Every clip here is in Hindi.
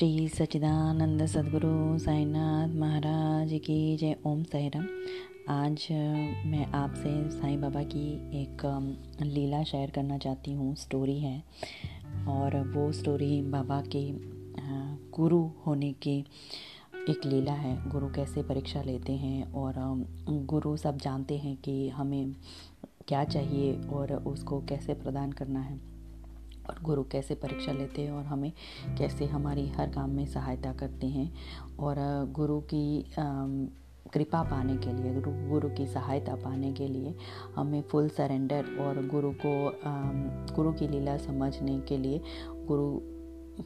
श्री सचिदानंद सदगुरु साईनाथ महाराज की जय। ओम साईराम। आज मैं आपसे साईं बाबा की एक लीला शेयर करना चाहती हूँ। स्टोरी है और वो स्टोरी बाबा के गुरु होने की एक लीला है। गुरु कैसे परीक्षा लेते हैं और गुरु सब जानते हैं कि हमें क्या चाहिए और उसको कैसे प्रदान करना है। और गुरु कैसे परीक्षा लेते हैं और हमें कैसे हमारी हर काम में सहायता करते हैं और गुरु की कृपा पाने के लिए, गुरु गुरु की सहायता पाने के लिए हमें फुल सरेंडर और गुरु को गुरु की लीला समझने के लिए, गुरु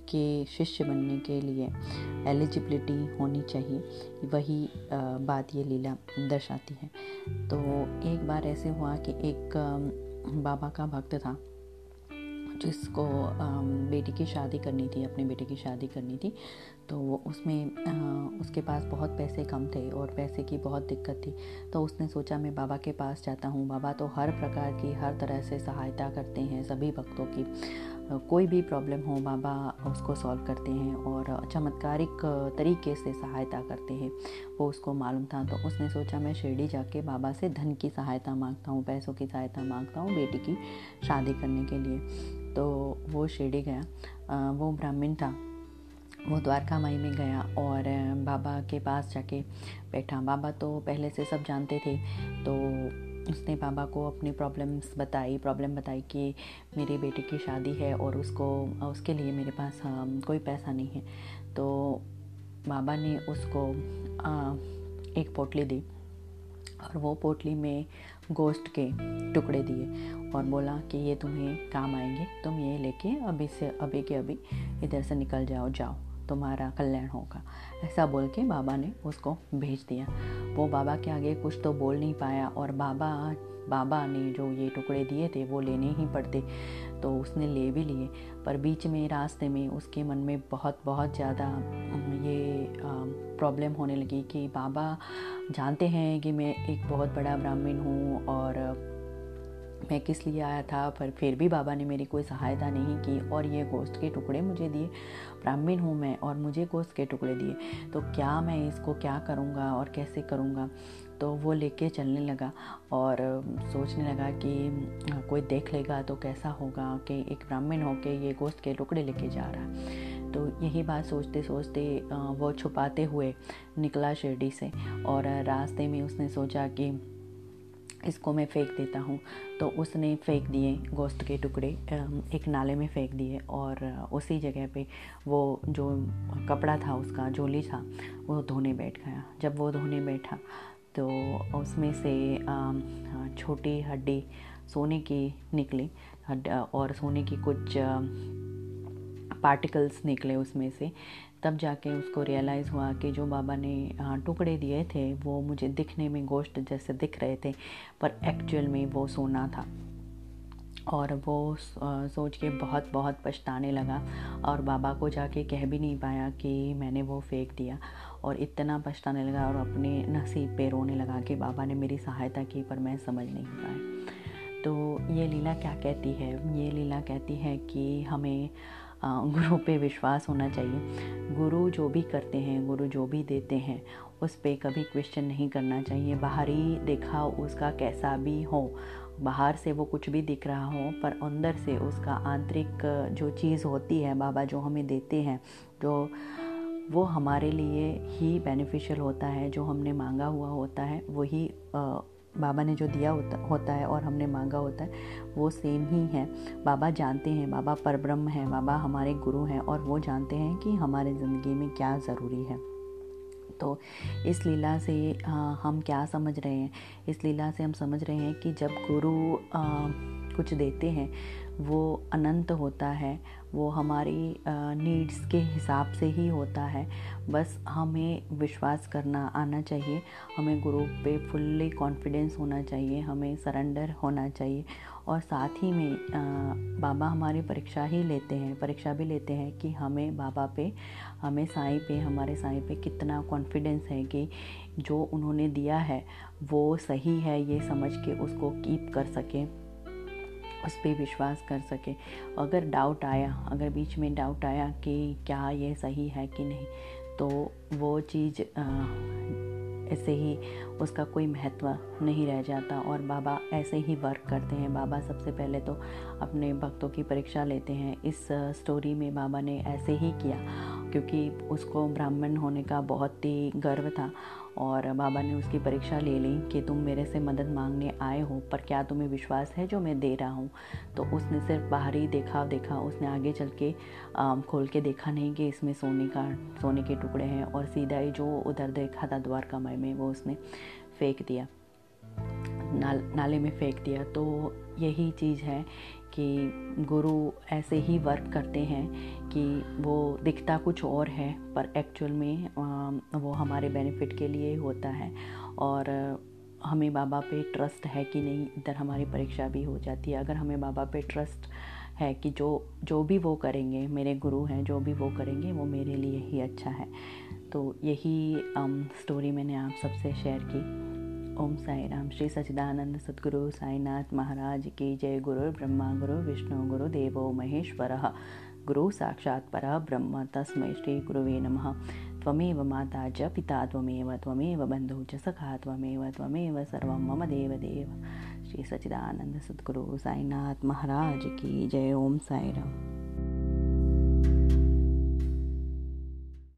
के शिष्य बनने के लिए एलिजिबिलिटी होनी चाहिए। वही बात ये लीला दर्शाती है। तो एक बार ऐसे हुआ कि एक बाबा का भक्त था जिसको बेटी की शादी करनी थी, अपने बेटे की शादी करनी थी तो उसमें उसके पास बहुत पैसे कम थे और पैसे की बहुत दिक्कत थी। तो उसने सोचा, मैं बाबा के पास जाता हूँ। बाबा तो हर प्रकार की, हर तरह से सहायता करते हैं सभी भक्तों की। कोई भी प्रॉब्लम हो, बाबा उसको सॉल्व करते हैं और चमत्कारिक तरीके से सहायता करते हैं। वो उसको मालूम था तो उसने सोचा, मैं शिरडी जाके बाबा से धन की सहायता माँगता हूँ, पैसों की सहायता माँगता हूँ बेटी की शादी करने के लिए। तो वो शिरडी गया। वो ब्राह्मण था। वो द्वारका माई में गया और बाबा के पास जाके बैठा। बाबा तो पहले से सब जानते थे तो उसने बाबा को अपनी प्रॉब्लम्स बताई। प्रॉब्लम बताई कि मेरी बेटे की शादी है और उसको, उसके लिए मेरे पास कोई पैसा नहीं है। तो बाबा ने उसको एक पोटली दी। और वो पोटली में गोश्त के टुकड़े दिए और बोला कि ये तुम्हें काम आएँगे, तुम ये लेके अभी से अभी के अभी इधर से निकल जाओ जाओ, तुम्हारा कल्याण होगा। ऐसा बोल के बाबा ने उसको भेज दिया। वो बाबा के आगे कुछ तो बोल नहीं पाया और बाबा बाबा ने जो ये टुकड़े दिए थे, वो लेने ही पड़ते। तो उसने ले भी लिए, पर बीच में, रास्ते में उसके मन में बहुत बहुत ज़्यादा ये प्रॉब्लम होने लगी कि बाबा जानते हैं कि मैं एक बहुत बड़ा ब्राह्मण हूँ और मैं किस लिए आया था, पर फिर भी बाबा ने मेरी कोई सहायता नहीं की और ये गोश्त के टुकड़े मुझे दिए। ब्राह्मण हूँ मैं और मुझे गोश्त के टुकड़े दिए। तो क्या मैं इसको क्या करूँगा और कैसे करूँगा? तो वो लेके चलने लगा और सोचने लगा कि कोई देख लेगा तो कैसा होगा कि एक ब्राह्मण हो के ये गोश्त के टुकड़े लेके जा रहा है। तो यही बात सोचते सोचते वो छुपाते हुए निकला शिरडी से और रास्ते में उसने सोचा कि इसको मैं फेंक देता हूँ। तो उसने फेंक दिए गोश्त के टुकड़े एक नाले में फेंक दिए और उसी जगह पे वो जो कपड़ा था उसका जोली था, वो धोने बैठ गया। जब वो धोने बैठा तो उसमें से छोटी हड्डी सोने की निकली। और सोने की कुछ पार्टिकल्स निकले उसमें से। तब जाके उसको रियलाइज़ हुआ कि जो बाबा ने टुकड़े दिए थे, वो मुझे दिखने में गोश्त जैसे दिख रहे थे, पर एक्चुअल में वो सोना था। और वो सोच के बहुत बहुत पछताने लगा और बाबा को जाके कह भी नहीं पाया कि मैंने वो फेंक दिया। और इतना पछताने लगा और अपने नसीब पे रोने लगा कि बाबा ने मेरी सहायता की, पर मैं समझ नहीं पाया। तो ये लीला क्या कहती है? ये लीला कहती है कि हमें गुरु पे विश्वास होना चाहिए। गुरु जो भी करते हैं, गुरु जो भी देते हैं, उस पर कभी क्वेश्चन नहीं करना चाहिए। बाहरी देखा उसका कैसा भी हो। बाहर से वो कुछ भी दिख रहा हो, पर अंदर से उसका आंतरिक जो चीज़ होती है, बाबा जो हमें देते हैं, जो वो हमारे लिए ही बेनिफिशियल होता है, जो हमने मांगा हुआ होता है, वही बाबा ने जो दिया होता होता है और हमने मांगा होता है, वो सेम ही है। बाबा जानते हैं, बाबा परब्रह्म हैं, बाबा हमारे गुरु हैं और वो जानते हैं कि हमारे ज़िंदगी में क्या ज़रूरी है। तो इस लीला से हम क्या समझ रहे हैं? इस लीला से हम समझ रहे हैं कि जब गुरु कुछ देते हैं वो अनंत होता है वो हमारी नीड्स के हिसाब से ही होता है। बस हमें विश्वास करना आना चाहिए हमें गुरु पे फुल्ली कॉन्फिडेंस होना चाहिए हमें सरेंडर होना चाहिए। और साथ ही में आ, बाबा हमारी परीक्षा ही लेते हैं परीक्षा भी लेते हैं कि हमें बाबा पे हमें साईं पे हमारे साईं पे कितना कॉन्फिडेंस है कि जो उन्होंने दिया है वो सही है ये समझ के उसको कीप कर सकें। उस पर विश्वास कर सके। अगर डाउट आया, अगर बीच में डाउट आया कि क्या ये सही है कि नहीं तो वो चीज़ ऐसे ही उसका कोई महत्व नहीं रह जाता। और बाबा ऐसे ही वर्क करते हैं। बाबा सबसे पहले तो अपने भक्तों की परीक्षा लेते हैं। इस स्टोरी में बाबा ने ऐसे ही किया। क्योंकि उसको ब्राह्मण होने का बहुत ही गर्व था और बाबा ने उसकी परीक्षा ले ली कि तुम मेरे से मदद मांगने आए हो, पर क्या तुम्हें विश्वास है जो मैं दे रहा हूँ? तो उसने सिर्फ़ बाहरी देखा देखा, उसने आगे चल के खोल के देखा नहीं कि इसमें सोने का, सोने के टुकड़े हैं और सीधा ही जो उधर देखा था द्वारका मय में, वो उसने फेंक दिया। नाल, नाले में फेंक दिया। तो यही चीज़ है कि गुरु ऐसे ही वर्क करते हैं कि वो दिखता कुछ और है, पर एक्चुअल में वो हमारे बेनिफिट के लिए होता है। और हमें बाबा पे ट्रस्ट है कि नहीं, इधर हमारी परीक्षा भी हो जाती है। अगर हमें बाबा पे ट्रस्ट है कि जो जो भी वो करेंगे, मेरे गुरु हैं, जो भी वो करेंगे, वो मेरे लिए ही अच्छा है। तो यही स्टोरी मैंने आप सबसे शेयर की। ओम साई राम श्री सचिदानंद सदगुरु साईनाथ महाराज की जय। गुरु ब्रह्मा, गुरु विष्णु, गुरु देवो महेश्वर। गुरु साक्षात् पर ब्रह्म, तस्मै श्री गुरुवे नमः। त्वमेव माता च पिता त्वमेव त्वमेव बन्धु च सखा त्वमेव त्वमेव सर्वं मम देव देव। श्री सचिदानंद सदगुरु साईनाथ महाराज की जय। ओम साई राम